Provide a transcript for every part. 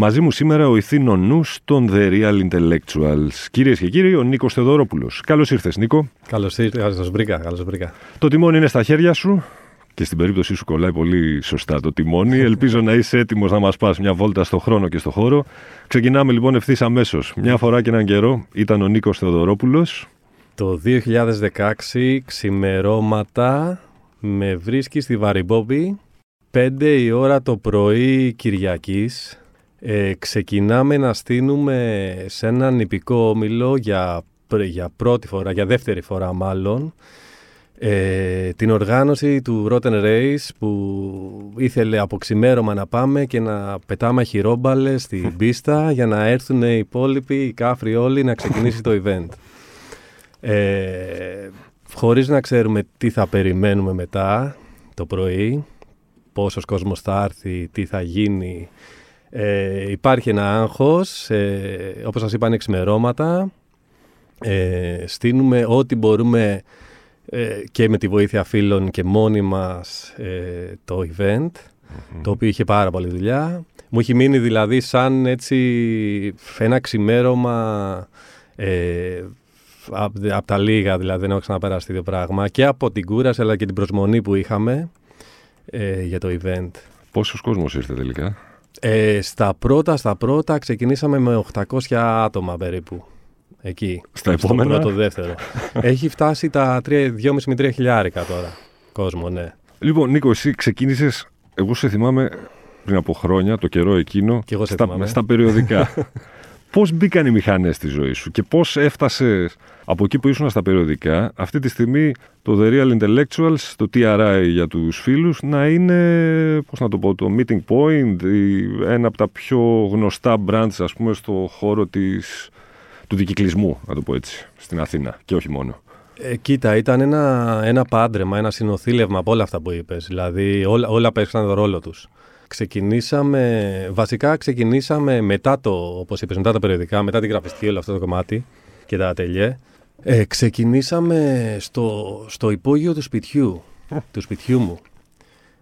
Μαζί μου σήμερα ο ηθήνο νου των The Real Intellectuals. Κυρίες και κύριοι, ο Νίκος Θεοδωρόπουλος. Καλώς ήρθες, Νίκο. Καλώς ήρθες, καλώς βρήκα, καλώς βρήκα. Το τιμόνι είναι στα χέρια σου και στην περίπτωσή σου κολλάει πολύ σωστά το τιμόνι. Ελπίζω να είσαι έτοιμος να μας πας μια βόλτα στο χρόνο και στο χώρο. Ξεκινάμε λοιπόν ευθύς αμέσως. Μια φορά και έναν καιρό ήταν ο Νίκος Θεοδωρόπουλος. Το 2016 ξημερώματα με βρίσκει στη Βαριμπόμπη 5 η ώρα το πρωί Κυριακής ε, ξεκινάμε να στείλουμε σε έναν νηπικό όμιλο για, για πρώτη φορά, για δεύτερη φορά μάλλον, ε, την οργάνωση του Rotten Race που ήθελε από ξημέρωμα να πάμε και να πετάμε χειρόμπαλες στην πίστα για να έρθουν οι υπόλοιποι, οι κάφροι όλοι, να ξεκινήσει το event. Ε, χωρίς να ξέρουμε τι θα περιμένουμε μετά το πρωί, πόσος κόσμος θα έρθει, τι θα γίνει, ε, υπάρχει ένα άγχος, ε, όπως σας είπα είναι εξημερώματα. Ε, στείλουμε ό,τι μπορούμε ε, και με τη βοήθεια φίλων και μόνοι μας ε, το event, το οποίο είχε πάρα πολύ δουλειά. Μου έχει μείνει δηλαδή σαν έτσι ένα ξημέρωμα ε, από τα λίγα, δηλαδή δεν έχω ξαναπεράσει το ίδιο πράγμα και από την κούραση αλλά και την προσμονή που είχαμε για το event. Πόσος κόσμος ήρθε τελικά; Ε, στα πρώτα, στα πρώτα ξεκινήσαμε με 800 άτομα περίπου. Εκεί. Στα επόμενα; Στο πρώτο, δεύτερο. Έχει φτάσει τα 2,5 με 3 χιλιάρικα τώρα κόσμο, ναι. Λοιπόν, Νίκο, εσύ ξεκίνησες. Εγώ σε θυμάμαι πριν από χρόνια, το καιρό εκείνο, και εγώ σε στα, στα περιοδικά. Πώς μπήκαν οι μηχανές στη ζωή σου και πώς έφτασες από εκεί που ήσουν στα περιοδικά, αυτή τη στιγμή το The Real Intellectuals, το TRI για τους φίλους, να είναι, πώς να το πω, το meeting point, ένα από τα πιο γνωστά brands, ας πούμε, στο χώρο της, του δικυκλισμού, να το πω έτσι, στην Αθήνα και όχι μόνο. Ε, κοίτα, ήταν ένα, ένα πάντρεμα, ένα συνοθήλευμα από όλα αυτά που είπες. Δηλαδή όλα, όλα παίξαν τον ρόλο τους. Ξεκινήσαμε, βασικά ξεκινήσαμε μετά το, όπως είπες, μετά τα περιοδικά, μετά την γραφιστική όλο αυτό το κομμάτι και τα ατελιέ. Ε, ξεκινήσαμε στο, στο υπόγειο του σπιτιού, του σπιτιού μου,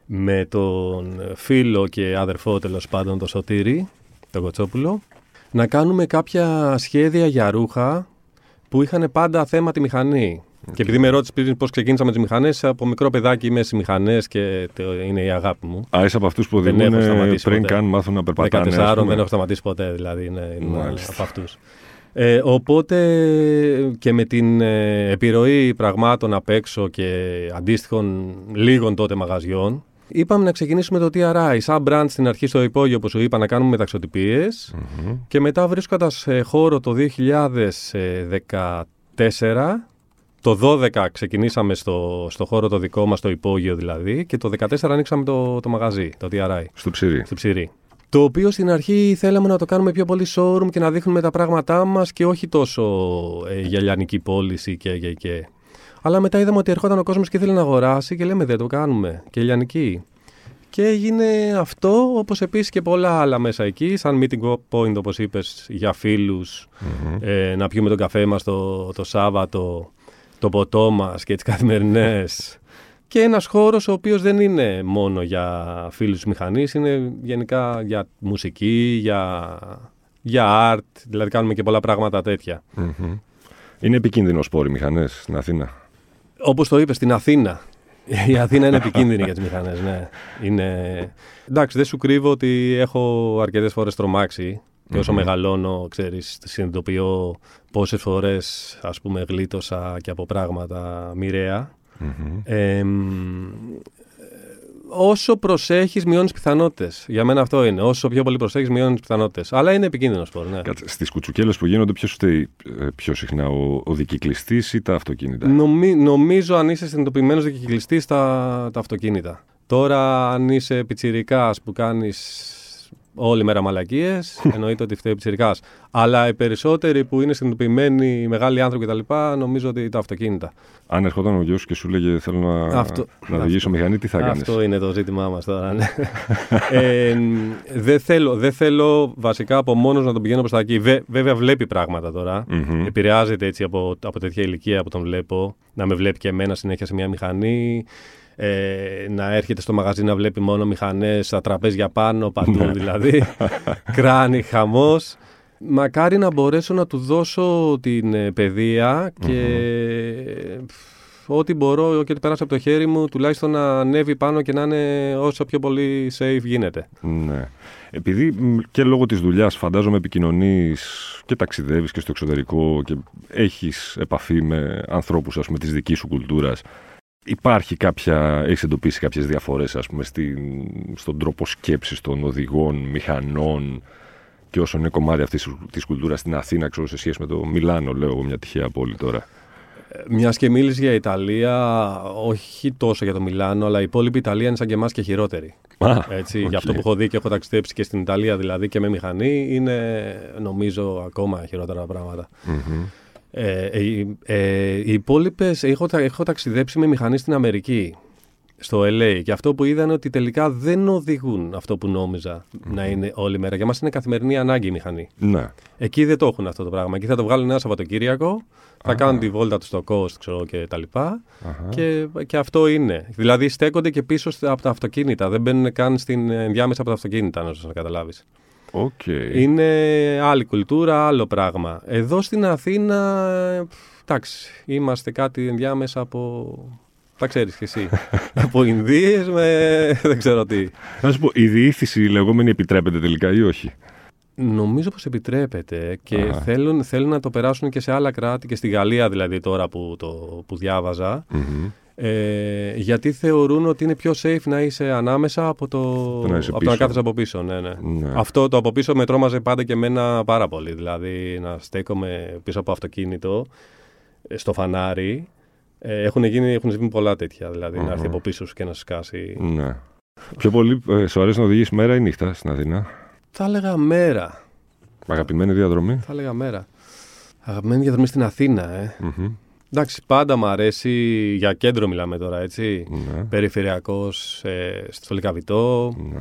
με τον φίλο και αδερφό τέλος πάντων, τον Σωτήρη, τον Κοτσόπουλο, να κάνουμε κάποια σχέδια για ρούχα που είχαν πάντα θέμα τη μηχανή. Και επειδή με ρώτησες πριν πώς ξεκίνησα με τις μηχανές, από μικρό παιδάκι είμαι στι μηχανές και είναι η αγάπη μου. Α, είσαι από αυτούς που οδηγούν πριν καν μάθουν να περπατάνε. 14 δεν έχω σταματήσει ποτέ, δηλαδή είναι, είναι από αυτούς. Ε, οπότε και με την ε, επιρροή πραγμάτων απ' έξω και αντίστοιχων λίγων τότε μαγαζιών, είπαμε να ξεκινήσουμε το TRI. Σαν brand στην αρχή στο υπόγειο, όπως σου είπα, να κάνουμε Και μετά βρίσκοντας σε χώρο το 2014, το 12 ξεκινήσαμε στο, στο χώρο το δικό μας, το υπόγειο δηλαδή, και το 14 ανοίξαμε το, το μαγαζί, το TRI. Στο ψυρί. Στο ψυρί. Το οποίο στην αρχή θέλαμε να το κάνουμε πιο πολύ showroom και να δείχνουμε τα πράγματά μας και όχι τόσο ε, για λιανική πώληση και, και, και. Αλλά μετά είδαμε ότι ερχόταν ο κόσμος και ήθελε να αγοράσει και λέμε δεν το κάνουμε. Και λιανική. Και έγινε αυτό, όπως επίσης και πολλά άλλα μέσα εκεί, σαν meeting point, όπως είπες, για φιλου ε, να πιούμε τον καφέ μας το, το Σάββατο, το ποτό μας και τις καθημερινές και ένας χώρος ο οποίος δεν είναι μόνο για φίλους μηχανής, είναι γενικά για μουσική, για, για art, δηλαδή κάνουμε και πολλά πράγματα Είναι επικίνδυνος σπόροι μηχανές στην Αθήνα; Όπως το είπες, στην Αθήνα. Η Αθήνα είναι επικίνδυνη για τις μηχανές, ναι. Είναι... Εντάξει, δεν σου κρύβω ότι έχω αρκετές φορές τρομάξει και όσο μεγαλώνω, ξέρεις, συνειδητοποιώ πόσες φορές, ας πούμε, γλίτωσα και από πράγματα μοιραία όσο προσέχεις, μειώνεις πιθανότητες. Για μένα αυτό είναι. Όσο πιο πολύ προσέχεις, μειώνεις πιθανότητες. Αλλά είναι επικίνδυνος σπορ. Ναι. Στις κουτσουκέλες που γίνονται, ποιος φταίει ε, πιο συχνά, ο, ο δικυκλιστής ή τα αυτοκίνητα; Νομι, νομίζω αν είσαι συνειδητοποιημένος δικυκλιστής, τα, τα αυτοκίνητα. Τώρα, αν είσαι πιτσιρικάς που κάνεις όλη μέρα μαλακίες, εννοείται ότι φταίει πιτσυρικά. Αλλά οι περισσότεροι που είναι συνειδητοποιημένοι, οι μεγάλοι άνθρωποι κτλ., νομίζω ότι τα αυτοκίνητα. Αν ερχόταν ο γιος και σου λέγε Θέλω να, αυτό, να οδηγήσω μηχανή, τι θα κάνεις; Αυτό είναι το ζήτημά μας τώρα. Ναι. ε, δεν, θέλω, δεν θέλω βασικά από μόνος να τον πηγαίνω προς τα εκεί. βέβαια, βλέπει πράγματα τώρα. Mm-hmm. Επηρεάζεται έτσι από, από τέτοια ηλικία που τον βλέπω. Να με βλέπει και εμένα συνέχεια σε μια μηχανή ε, να έρχεται στο μαγαζί να βλέπει μόνο μηχανές στα τραπέζια πάνω, παντού ναι. δηλαδή, κράνη, χαμός. Μακάρι να μπορέσω να του δώσω την ε, παιδεία και ό,τι μπορώ και ό,τι περάσει από το χέρι μου τουλάχιστον να ανέβει πάνω και να είναι όσο πιο πολύ safe γίνεται. Ναι. Επειδή και λόγω της δουλειάς φαντάζομαι επικοινωνείς και ταξιδεύεις και στο εξωτερικό και έχεις επαφή με ανθρώπους ας πούμε της δικής σου κουλτούρας Υπάρχει κάποια, έχεις εντοπίσει κάποιες διαφορές ας πούμε στην, στον τρόπο σκέψης των οδηγών, μηχανών και όσον είναι κομμάτι αυτής της κουλτούρας στην Αθήνα, ξέρω σε σχέση με το Μιλάνο, λέω εγώ μια τυχαία πόλη τώρα. Ε, μιας και μίλησες για Ιταλία, όχι τόσο για το Μιλάνο, αλλά η υπόλοιπη Ιταλία είναι σαν και εμάς και χειρότερη. Α, Έτσι, okay. Για αυτό που έχω δει και έχω ταξιδέψει και στην Ιταλία δηλαδή και με μηχανή, είναι νομίζω ακόμα χειρότερα πράγματα. Mm-hmm. Ε, οι, ε, οι υπόλοιπες έχω, έχω ταξιδέψει με μηχανή στην Αμερική, στο LA, και αυτό που είδαν ότι τελικά δεν οδηγούν αυτό που νόμιζα να είναι όλη μέρα. Για μας είναι καθημερινή ανάγκη η μηχανή. Ναι. Εκεί δεν το έχουν αυτό το πράγμα. Εκεί θα το βγάλουν ένα Σαββατοκύριακο, θα κάνουν τη βόλτα τους στο coast, ξέρω και τα λοιπά. Και, και αυτό είναι. Δηλαδή στέκονται και πίσω από τα αυτοκίνητα. Δεν μπαίνουν καν στην ενδιάμεσα από τα αυτοκίνητα, να σας καταλάβεις. Okay. Είναι άλλη κουλτούρα, άλλο πράγμα. Εδώ στην Αθήνα, εντάξει, είμαστε κάτι ενδιάμεσα από... Τα ξέρεις κι εσύ. από Ινδίες με. δεν ξέρω τι. Να σου πω, η διήθηση η λεγόμενη επιτρέπεται τελικά ή όχι; Νομίζω πως επιτρέπεται και θέλουν, θέλουν να το περάσουν και σε άλλα κράτη και στη Γαλλία δηλαδή τώρα που, το, που διαβαζα ε, γιατί θεωρούν ότι είναι πιο safe να είσαι ανάμεσα από το, να, από το να κάθεσαι από πίσω. Ναι, ναι. ναι. Αυτό το από πίσω με τρόμαζε πάντα και εμένα πάρα πολύ. Δηλαδή να στέκομαι πίσω από αυτοκίνητο ε, στο φανάρι. Ε, έχουν, γίνει, έχουν συμβεί πολλά τέτοια. Δηλαδή να έρθει από πίσω σου και να σκάσει. Ναι. Πιο πολύ ε, σου αρέσει να οδηγήσει μέρα ή νύχτα στην Αθήνα; Θα έλεγα μέρα. Αγαπημένη διαδρομή. Θα έλεγα μέρα. Αγαπημένη διαδρομή στην Αθήνα, ε. Εντάξει, πάντα μου αρέσει, για κέντρο μιλάμε τώρα, έτσι. Ναι. Περιφερειακός, ε, στο Λικαβητό. Ναι.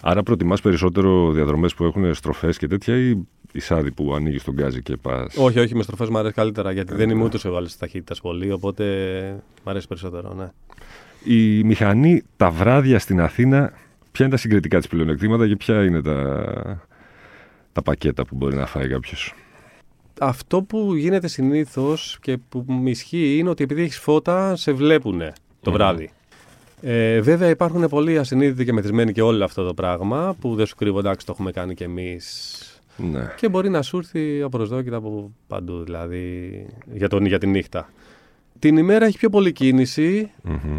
Άρα προτιμάς περισσότερο διαδρομές που έχουν στροφές και τέτοια ή η σάδι που ανοίγεις τον γκάζι και πας; Όχι, όχι, με στροφές μου αρέσει καλύτερα γιατί δεν είμαι ούτε σε βάλει ταχύτητας πολύ, οπότε μου αρέσει περισσότερο, ναι. Η μηχανή τα βράδια στην Αθήνα, ποια είναι τα συγκριτικά της πλεονεκτήματα και ποια είναι τα, τα πακέτα που μπορεί να φάει κάποιος αυτό που γίνεται συνήθως και που μου ισχύει είναι ότι επειδή έχεις φώτα, σε βλέπουν το βράδυ. Ε, βέβαια υπάρχουν πολλοί ασυνείδητοι και μεθυσμένοι και όλο αυτό το πράγμα που δεν σου κρύβω, εντάξει, το έχουμε κάνει κι εμείς. Ναι. Και μπορεί να σου έρθει απροσδόκητα από παντού, δηλαδή για, τον, για τη νύχτα. Την ημέρα έχει πιο πολλή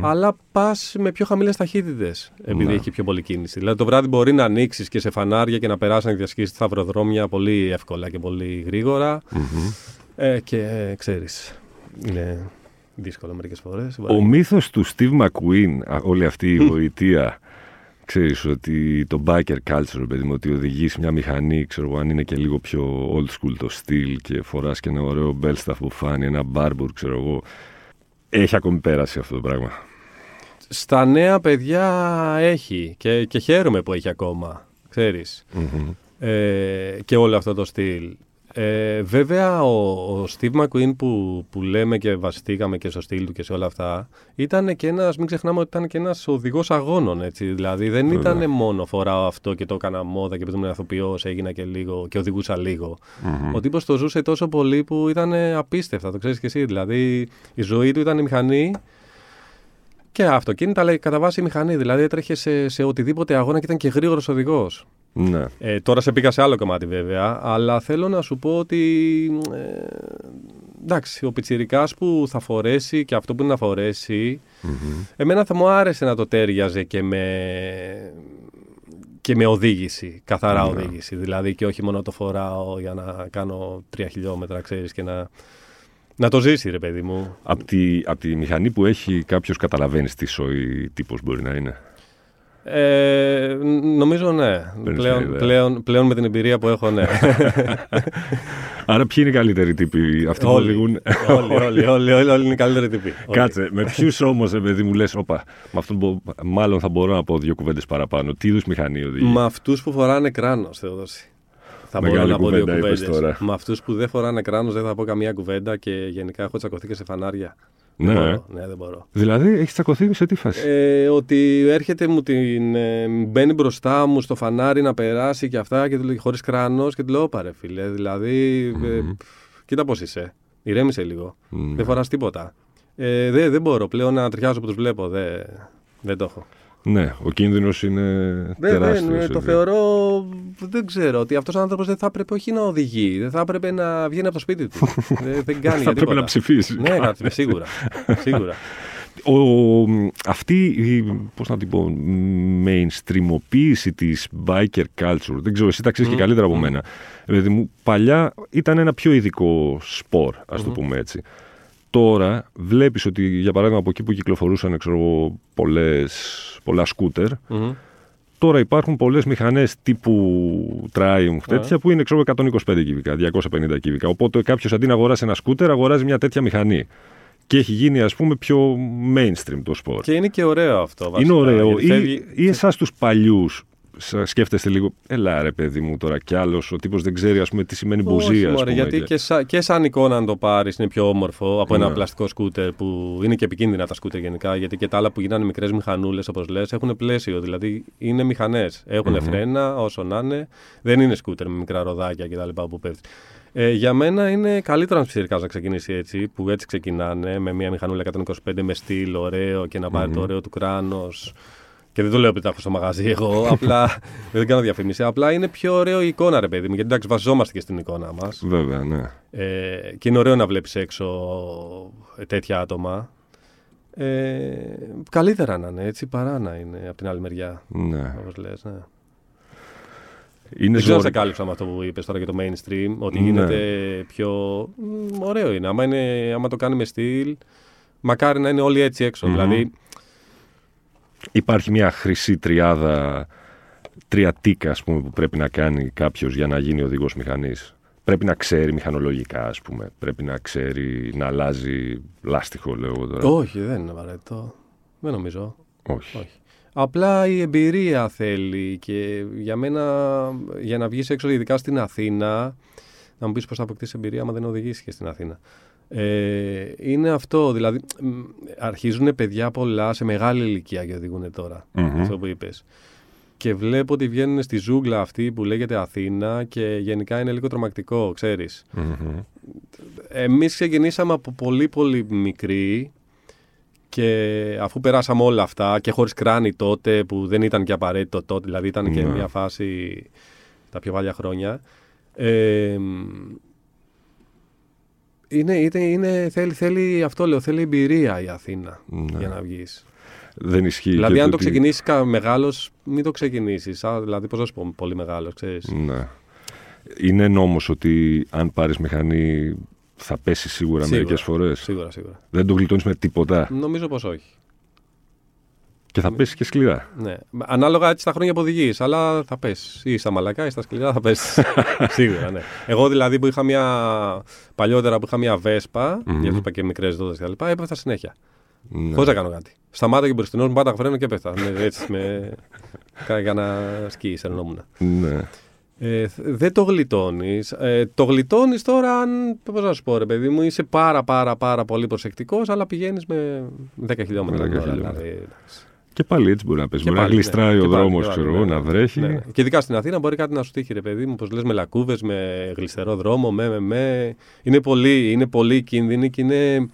αλλά πας με πιο χαμηλές ταχύτητες επειδή ναι. έχει πιο πολλή κίνηση. Δηλαδή το βράδυ μπορεί να ανοίξεις και σε φανάρια και να περάσεις να διασχίσει τα αυροδρόμια πολύ εύκολα και πολύ γρήγορα. Ε, και ε, ξέρεις, είναι δύσκολο μερικές φορές. Ο μύθος του Steve McQueen, όλη αυτή η γοητεία, ξέρεις ότι το biker culture, παιδί μου, ότι οδηγείς μια μηχανή, ξέρω αν είναι και λίγο πιο old school το στυλ και φοράς και ένα ωραίο Belstaff που φάνει, ένα barbour, ξέρω εγώ. Έχει ακόμη πέρασει αυτό το πράγμα. Στα νέα παιδιά έχει και, και χαίρομαι που έχει ακόμα, Ε, και όλο αυτό το στυλ. Ε, βέβαια, ο, ο Steve McQueen που, που λέμε και βασιστήκαμε και στο στυλ του και σε όλα αυτά, ήταν και ένας, μην ξεχνάμε ότι ήταν και ένας οδηγός αγώνων. Έτσι. Δηλαδή, δεν ήταν μόνο φοράω αυτό και το έκανα μόδα και επειδή ήμουν ηθοποιός, έγινα και λίγο και οδηγούσα Ο τύπος το ζούσε τόσο πολύ που ήταν απίστευτα, το ξέρεις και εσύ. Δηλαδή, η ζωή του ήταν η μηχανή και αυτοκίνητα, αλλά κατά βάση η μηχανή. Δηλαδή, έτρεχε σε, σε οτιδήποτε αγώνα και ήταν και γρήγορος οδηγός. Ναι. Ε, τώρα σε πήγα σε άλλο κομμάτι βέβαια, αλλά θέλω να σου πω ότι ε, εντάξει, ο πιτσιρικάς που θα φορέσει και αυτό που είναι να φορεσει εμένα θα μου άρεσε να το τέριαζε και με, και με οδήγηση, καθαρά ναι. οδήγηση. Δηλαδή και όχι μόνο το φοράω για να κάνω τρία χιλιόμετρα, ξέρεις, και να, να το ζήσει ρε παιδί μου. Από τη, απ τη μηχανή που έχει κάποιος καταλαβαίνει τι σοϊ τύπος μπορεί να είναι. Ε, νομίζω ναι. Πλέον, πλέον, πλέον με την εμπειρία που έχω, ναι. Άρα ποιοι είναι οι καλύτεροι τύποι, αυτοί όλοι, που οδηγούν; όλοι, όλοι, όλοι, όλοι, όλοι είναι οι καλύτεροι τύποι. Κάτσε, με ποιους όμως, επειδή μου λες, όπα, με αυτόν μάλλον θα μπορώ να πω δύο κουβέντες παραπάνω. Τι είδους μηχανή οδηγεί; Με αυτούς που φοράνε κράνος, Θεοδόση. Θα μπορώ να πω δύο κουβέντες. Με αυτούς που δεν φοράνε κράνος δεν θα πω καμία κουβέντα και γενικά έχω τσακωθεί και σε φανάρια. Ναι. Δεν μπορώ, ναι, δεν μπορώ. Δηλαδή, έχεις τσακωθεί σε τι φάση; Ε, ότι έρχεται μου την. Ε, μπαίνει μπροστά μου στο φανάρι να περάσει και αυτά και του λέει χωρίς κράνος και του λέω πάρε φίλε. Δηλαδή, mm-hmm. ε, κοίτα πώς είσαι. Ηρέμησε λίγο. Mm-hmm. Δεν φοράς τίποτα. Ε, δεν, δεν μπορώ πλέον να τριάζω που τους βλέπω. Δεν, δεν το έχω. Ναι, ο κίνδυνος είναι τεράστιος. Δεν, το θεωρώ, δεν ξέρω, ότι αυτός ο άνθρωπος δεν θα έπρεπε όχι να οδηγεί, δεν θα έπρεπε να βγαίνει από το σπίτι του. δεν, δεν κάνει Θα έπρεπε να ψηφίσει. Ναι, σίγουρα. σίγουρα. Ο, αυτή η, πώς να την πω, mainstreamοποίηση της biker culture, δεν ξέρω, εσύ τα ξέρεις mm. και καλύτερα από mm. μένα. Δηλαδή, μου, παλιά ήταν ένα πιο ειδικό σπορ, ας mm. το πούμε έτσι. Τώρα βλέπεις ότι, για παράδειγμα, από εκεί που κυκλοφορούσαν, ξέρω, πολλές πολλά σκούτερ. Mm-hmm. Τώρα υπάρχουν πολλές μηχανές τύπου Triumph, τέτοια που είναι ξέρω, 125 κυβικά, 250 κυβικά. Οπότε κάποιος αντί να αγοράσει ένα σκούτερ, αγοράζει μια τέτοια μηχανή. Και έχει γίνει, ας πούμε, πιο mainstream το σπορ. Και είναι και ωραίο αυτό. Βασικά, είναι ωραίο. Ή, ή εσάς τους παλιούς σκέφτεστε λίγο, ελά ρε παιδί μου τώρα κι άλλος, ο τύπος δεν ξέρει ας πούμε, τι σημαίνει μπουζία. Όχι, γιατί και, σα, και σαν εικόνα αν το πάρεις είναι πιο όμορφο από ένα ναι. πλαστικό σκούτερ που είναι και επικίνδυνα τα σκούτερ γενικά. Γιατί και τα άλλα που γίνανε μικρές μηχανούλες, όπως λες, έχουν πλαίσιο. Δηλαδή είναι μηχανές. Έχουν mm-hmm. φρένα όσο να είναι. Δεν είναι σκούτερ με μικρά ροδάκια κτλ. που πέφτει. Ε, για μένα είναι καλύτερο ένα να ξεκινήσει έτσι, που έτσι ξεκινάνε, με μια μηχανούλα 125 με στυλ, ωραίο και να πάρει mm-hmm. το ωραίο του κράνος. Και δεν το λέω επειδή τα έχω στο μαγαζί εγώ. απλά δεν κάνω διαφήμιση. Απλά είναι πιο ωραίο η εικόνα, ρε παιδί μου. Γιατί εντάξει, βασιζόμαστε και στην εικόνα μας. Βέβαια, ναι. Ε, και είναι ωραίο να βλέπεις έξω τέτοια άτομα. Ε, καλύτερα να είναι έτσι παρά να είναι από την άλλη μεριά. Ναι. Όπως λες, ναι. Είναι δεν ξέρω αν σε κάλυψα με αυτό που είπες τώρα για το mainstream, ότι ναι. γίνεται πιο. ωραίο είναι. Άμα, είναι. άμα το κάνει με στυλ, μακάρι να είναι όλοι έτσι έξω. Mm-hmm. Δηλαδή, υπάρχει μια χρυσή τριάδα, τριατίκα ας πούμε, που πρέπει να κάνει κάποιος για να γίνει οδηγός μηχανής. Πρέπει να ξέρει μηχανολογικά, ας πούμε. Πρέπει να ξέρει να αλλάζει λάστιχο, λέω εγώ τώρα. Όχι, δεν είναι απαραίτητο. Δεν νομίζω. Όχι. Όχι. Απλά η εμπειρία θέλει και για μένα, για να βγεις έξω, ειδικά στην Αθήνα, να μου πεις πώς θα αποκτήσεις εμπειρία, άμα δεν οδηγήσεις και στην Αθήνα. Ε, είναι αυτό, δηλαδή αρχίζουν παιδιά πολλά σε μεγάλη ηλικία και οδηγούν τώρα, αυτό που είπες. Και βλέπω ότι βγαίνουν στη ζούγκλα αυτή που λέγεται Αθήνα και γενικά είναι λίγο τρομακτικό, ξέρεις. Mm-hmm. Εμείς ξεκινήσαμε από πολύ πολύ μικροί και αφού περάσαμε όλα αυτά και χωρίς κράνη τότε που δεν ήταν και απαραίτητο τότε, δηλαδή ήταν και ναι. μια φάση τα πιο βάλια χρόνια. Ε, είναι, είναι, είναι, θέλει, θέλει, αυτό λέω, θέλει εμπειρία η Αθήνα ναι. για να βγεις. Δεν ισχύει. Δηλαδή, αν το, ξεκινήσεις μεγάλος, μην το ξεκινήσεις. Δηλαδή, πώς να σου πω, πολύ μεγάλος, ξέρεις. Ναι. Είναι νόμος ότι αν πάρεις μηχανή θα πέσει σίγουρα, σίγουρα μερικές φορές; Σίγουρα, σίγουρα. Δεν το γλιτώνεις με τίποτα; Νομίζω πως όχι. Και θα πέσει και σκληρά. Ναι. Ανάλογα έτσι τα χρόνια που οδηγείς, αλλά θα πέσεις. Ή στα μαλακά ή στα σκληρά θα πέσεις. Σίγουρα, ναι. Εγώ δηλαδή που είχα μια. Παλιότερα που είχα μια βέσπα, mm-hmm. γιατί είπα και μικρές δόσει κτλ., έπεφτα συνέχεια. Ναι. Χωρίς να κάνω κάτι. Σταμάτα και μπροστινός μου, πάντα φρένο και έπεφτα. με, έτσι με. Κάνα σκι, σερνόμουν. Ναι. Ε, δεν το γλιτώνεις. Ε, το γλιτώνεις τώρα αν. Πώς να σου πω, ρε παιδί μου, είσαι πάρα πάρα πάρα πολύ προσεκτικός, αλλά πηγαίνεις με 10 χιλιόμετρα την ώρα. Δηλαδή, και πάλι έτσι μπορεί να πέσει. Μπορεί να γλιστράει ναι. ο δρόμος, ξέρω εγώ, να βρέχει. Ναι, ναι. Και ειδικά στην Αθήνα μπορεί κάτι να σου τύχει, ρε παιδί μου, όπως λες, με λακκούβες, με γλιστερό δρόμο, με, με, με. Είναι πολύ, είναι πολύ κίνδυνοι και είναι.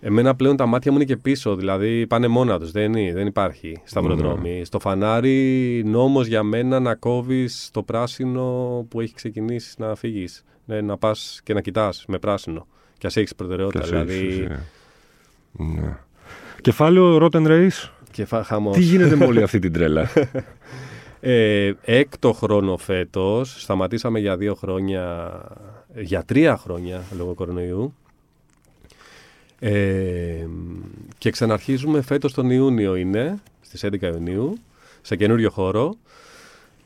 Εμένα πλέον τα μάτια μου είναι και πίσω, δηλαδή πάνε μόνα τους. Δεν, δεν υπάρχει σταυροδρόμι. Mm. Στο φανάρι, νόμος για μένα να κόβεις το πράσινο που έχει ξεκινήσει να φύγεις. Ναι, να πας και να κοιτάς με πράσινο. Και ας έχεις προτεραιότητα. Δηλαδή... Ναι. Κεφάλαιο Rotten Race; Και φα, Τι γίνεται με όλη αυτή την τρέλα; Ε, έκτο χρόνο φέτος. Σταματήσαμε για δύο χρόνια, για τρία χρόνια λόγω κορονοϊού. Ε, και ξαναρχίζουμε φέτος τον Ιούνιο είναι, στις 11 Ιουνίου. σε καινούριο χώρο.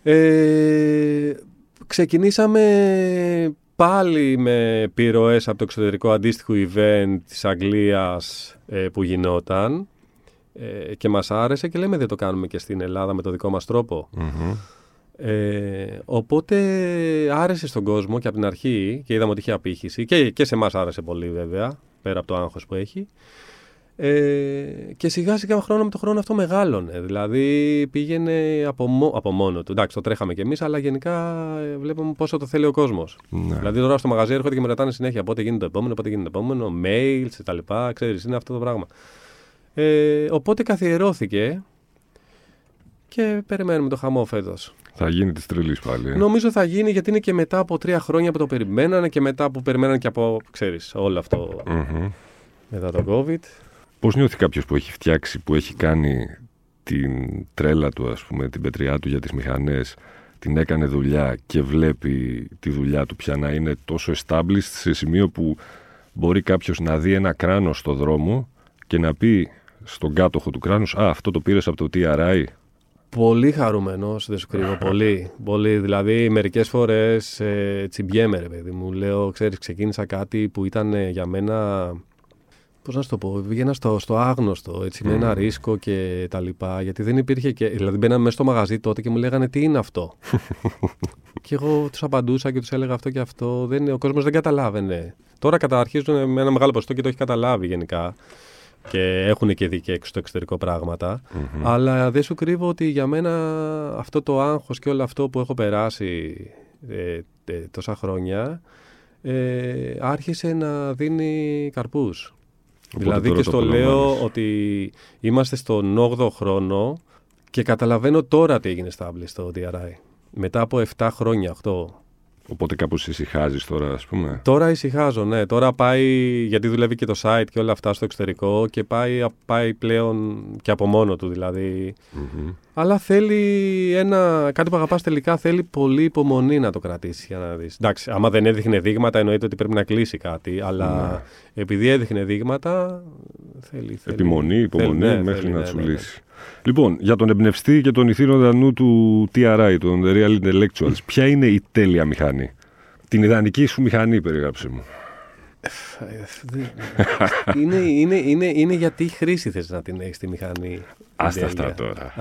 Ε, ξεκινήσαμε πάλι με πυροές από το εξωτερικό αντίστοιχο event της Αγγλίας ε, που γινόταν ε, και μας άρεσε και λέμε δεν το κάνουμε και στην Ελλάδα με το δικό μας τροπο Ε, οπότε άρεσε στον κόσμο και από την αρχή και είδαμε ότι είχε απήχηση και, και σε εμάς άρεσε πολύ βέβαια, πέρα από το άγχος που έχει. Ε, και σιγά σιγά χρόνος με το χρόνο αυτό μεγάλωνε. Δηλαδή πήγαινε από, από μόνο του. Εντάξει, το τρέχαμε κι εμείς, αλλά γενικά ε, βλέπουμε πόσο το θέλει ο κόσμος. Ναι. Δηλαδή τώρα στο μαγαζί έρχονται και με ρωτάνε συνέχεια πότε γίνεται το επόμενο, πότε γίνεται το επόμενο, mails κτλ. Ξέρεις, είναι αυτό το πράγμα. Ε, οπότε καθιερώθηκε και περιμένουμε το χαμό φέτος. Θα γίνει της τρελής πάλι. Ε. Νομίζω θα γίνει γιατί είναι και μετά από τρία χρόνια που το περιμένανε και μετά που περιμένανε και από, ξέρεις, όλο αυτό mm-hmm. μετά το COVID. Πώς νιώθει κάποιος που έχει φτιάξει, που έχει κάνει την τρέλα του, ας πούμε, την πετριά του για τις μηχανές, την έκανε δουλειά και βλέπει τη δουλειά του πια να είναι τόσο established σε σημείο που μπορεί κάποιος να δει ένα κράνος στο δρόμο και να πει στον κάτοχο του κράνους «Α, αυτό το πήρες από το TRI». Πολύ χαρούμενος, δεν σου κρύβω. πολύ. πολύ. Δηλαδή, μερικές φορές ε, τσιμπιέμαι, ρε παιδί μου. Λέω, ξέρεις, ξεκίνησα κάτι που ήταν για μένα Πώς να σου το πω, βγαίνα στο, στο άγνωστο, έτσι, με ένα ρίσκο και τα λοιπά. Γιατί δεν υπήρχε και. Δηλαδή, μπαίναμε μέσα στο μαγαζί τότε και μου λέγανε τι είναι αυτό; και εγώ τους απαντούσα και τους έλεγα αυτό και αυτό. Δεν, ο κόσμος δεν καταλάβαινε. Τώρα καταρχίζουν με ένα μεγάλο ποσοστό και το έχει καταλάβει γενικά. Και έχουν και δει και στο εξωτερικό Αλλά δεν σου κρύβω ότι για μένα αυτό το άγχος και όλο αυτό που έχω περάσει ε, ε, τόσα χρόνια ε, άρχισε να δίνει καρπούς δηλαδή και στο λέω ότι είμαστε στον 8ο χρόνο και καταλαβαίνω τώρα τι έγινε στα στο DRI. Μετά από 7 χρόνια, 8. Οπότε κάπως ησυχάζεις τώρα, ας πούμε. Τώρα ησυχάζω, ναι. Τώρα πάει, γιατί δουλεύει και το site και όλα αυτά στο εξωτερικό και πάει, πάει πλέον και από μόνο του δηλαδή. Αλλά θέλει ένα, κάτι που αγαπάς τελικά θέλει πολύ υπομονή να το κρατήσεις για να δεις. Εντάξει, άμα δεν έδειχνε δείγματα εννοείται ότι πρέπει να κλείσει κάτι, αλλά ναι. επειδή έδειχνε δείγματα θέλει. θέλει Επιμονή, υπομονή θέλει, ναι, μέχρι θέλει, να ναι, σου ναι, λύσει. Λοιπόν, για τον εμπνευστή και τον ηθήνοντα νου του TRI, τον The Real Intellectuals, ποια είναι η τέλεια μηχανή; Την ιδανική σου μηχανή, περιγράψε μου. είναι, είναι, είναι, είναι γιατί χρήση θες να την έχεις τη μηχανή. Άστα αυτά τώρα.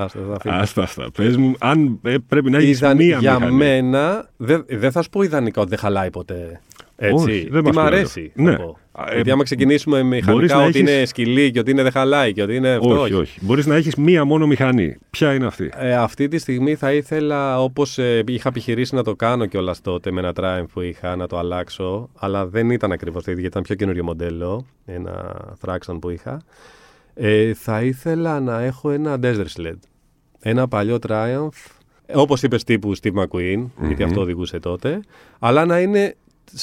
Άστα αυτά. Πες μου, αν ε, πρέπει να έχεις μία για μηχανή. Για μένα, δεν δε θα σου πω ιδανικά ότι δεν χαλάει ποτέ. Έτσι. Όχι, δεν Τι μ' αρέσει. Ναι. Ε, Γιατί άμα ξεκινήσουμε μηχανικά ότι έχεις... είναι σκυλί και ότι είναι δεν χαλάει και ότι είναι αυτό. Όχι, όχι. Μπορείς να έχεις μία μόνο μηχανή. Ποια είναι αυτή; Ε, αυτή τη στιγμή θα ήθελα, όπως ε, είχα επιχειρήσει να το κάνω κιόλας τότε με ένα Triumph που είχα, να το αλλάξω. Αλλά δεν ήταν ακριβώς το ίδιο, γιατί ήταν πιο καινούριο μοντέλο. Ένα Thraxton που είχα. Ε, θα ήθελα να έχω ένα Desert Sled. Ένα παλιό Triumph. Όπως είπες, τύπου Steve McQueen, mm-hmm. γιατί αυτό οδηγούσε τότε. Αλλά να είναι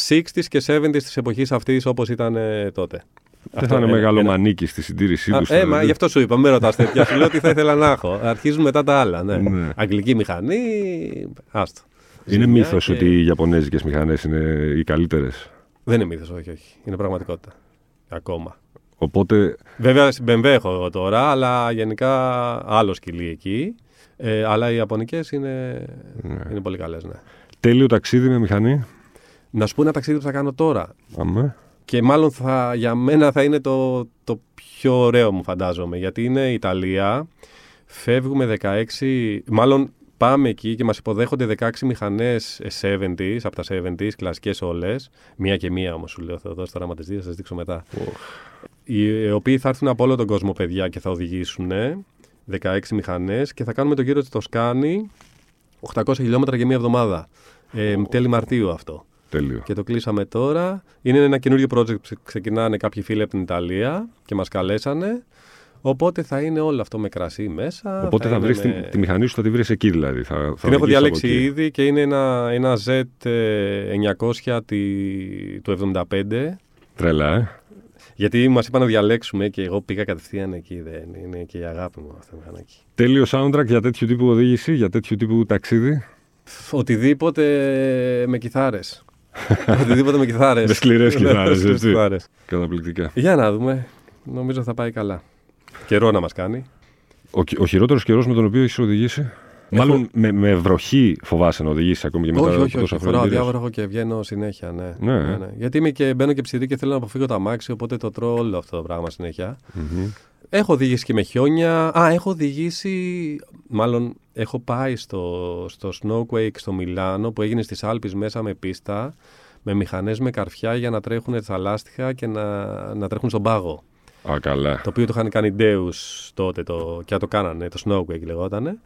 60s και 70s της εποχής αυτής όπως ήταν ε, τότε. Δεν θα είναι ε, μεγάλο ένα... μανίκι στη συντήρησή τους. Ε, μα γι' αυτό σου είπα, με ρωτάς τέτοια. Σου λέω τι θα ήθελα να έχω. Αρχίζουν μετά τα άλλα. Ναι. ναι. Αγγλική μηχανή. Άστο. Είναι μύθος και... ότι οι Ιαπωνέζικες μηχανές είναι οι καλύτερες; Δεν είναι μύθος, όχι, όχι. Είναι πραγματικότητα. Ακόμα. Οπότε... Βέβαια στην BMW έχω εγώ τώρα, αλλά γενικά άλλο σκυλί εκεί. Ε, αλλά οι Ιαπωνικές είναι, ναι. είναι πολύ καλές. Ναι. Τέλειο ταξίδι με μηχανή; Να σου πω ένα ταξίδι που θα κάνω τώρα. Αμέ. Και μάλλον θα, για μένα θα είναι το, το πιο ωραίο μου φαντάζομαι. Γιατί είναι Ιταλία. Φεύγουμε 16, μάλλον πάμε εκεί και μας υποδέχονται 16 μηχανές 70s, από τα 70s, κλασικές όλες. Μία και μία όμως σου λέω Θεοδός, τώρα άμα τις δεις θα σας δείξω μετά. Οι οποίοι θα έρθουν από όλο τον κόσμο παιδιά και θα οδηγήσουν 16 μηχανές και θα κάνουμε το γύρο της Τοσκάνη 800 χιλιόμετρα για μία εβδομάδα. Ε, τέλη Μαρτίου αυτό. Τέλειο. Και το κλείσαμε τώρα. Είναι ένα καινούριο project που ξεκινάνε κάποιοι φίλοι από την Ιταλία και μας καλέσανε. Οπότε θα είναι όλο αυτό με κρασί μέσα. Οπότε θα, θα βρεις με... τη, μηχανή σου, θα τη βρεις εκεί δηλαδή. Θα, θα την έχω διαλέξει ήδη και είναι ένα, ένα Z900 ε, του 75. Τρελά, ε. Γιατί μας είπαν να διαλέξουμε και εγώ πήγα κατευθείαν εκεί. Δεν είναι και η αγάπη μου αυτό το μηχανάκι. Τέλειο soundtrack για τέτοιου τύπου οδήγηση, για τέτοιου τύπου ταξίδι. Οτιδήποτε με κιθάρες. Οτιδήποτε με κιθάρες. Με σκληρές κιθάρες, έτσι. Καταπληκτικά. Για να δούμε. Νομίζω θα πάει καλά. Καιρό να μας κάνει. Ο, ο χειρότερος καιρός με τον οποίο έχεις οδηγήσει; Έχω... Μάλλον με, με βροχή φοβάσαι να οδηγήσεις ακόμη και μετά όχι, από όχι, τόσα όχι. χρόνια. Φοράω κυρίως. διάβροχο και βγαίνω συνέχεια, ναι. Ναι. ναι, ναι. Γιατί είμαι και, μπαίνω και ψητή και θέλω να αποφύγω τα μάξι, οπότε το τρώω όλο αυτό το πράγμα συνέχεια. Μμμ. Έχω οδηγήσει και με χιόνια. Α, έχω οδηγήσει. Μάλλον έχω πάει στο, στο Snowquake στο Μιλάνο που έγινε στις Άλπεις μέσα με πίστα με μηχανές με καρφιά για να τρέχουν τα λάστιχα και να, να τρέχουν στον πάγο. Α, καλά. Το οποίο το είχαν κάνει Deus τότε το, και το κάνανε, το Snowquake λεγότανε.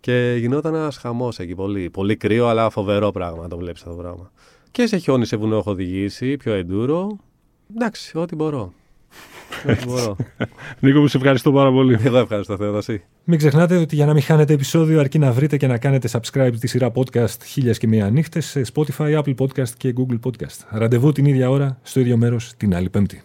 Και γινόταν ένας χαμός εκεί. Πολύ, πολύ κρύο, αλλά φοβερό πράγμα να το βλέπεις αυτό το πράγμα. Και σε χιόνι σε βουνό έχω οδηγήσει, πιο εντούρο. Εντάξει, ό,τι μπορώ. Ό,τι μπορώ. Νίκο, μου σε ευχαριστώ πάρα πολύ. Εγώ ευχαριστώ, Θεοδοσή. Μην ξεχνάτε ότι για να μην χάνετε επεισόδιο αρκεί να βρείτε και να κάνετε subscribe τη σειρά podcast χίλιας και μία νύχτες σε Spotify, Apple Podcast και Google Podcast. Ραντεβού την ίδια ώρα, στο ίδιο μέρος, την άλλη πέμπτη.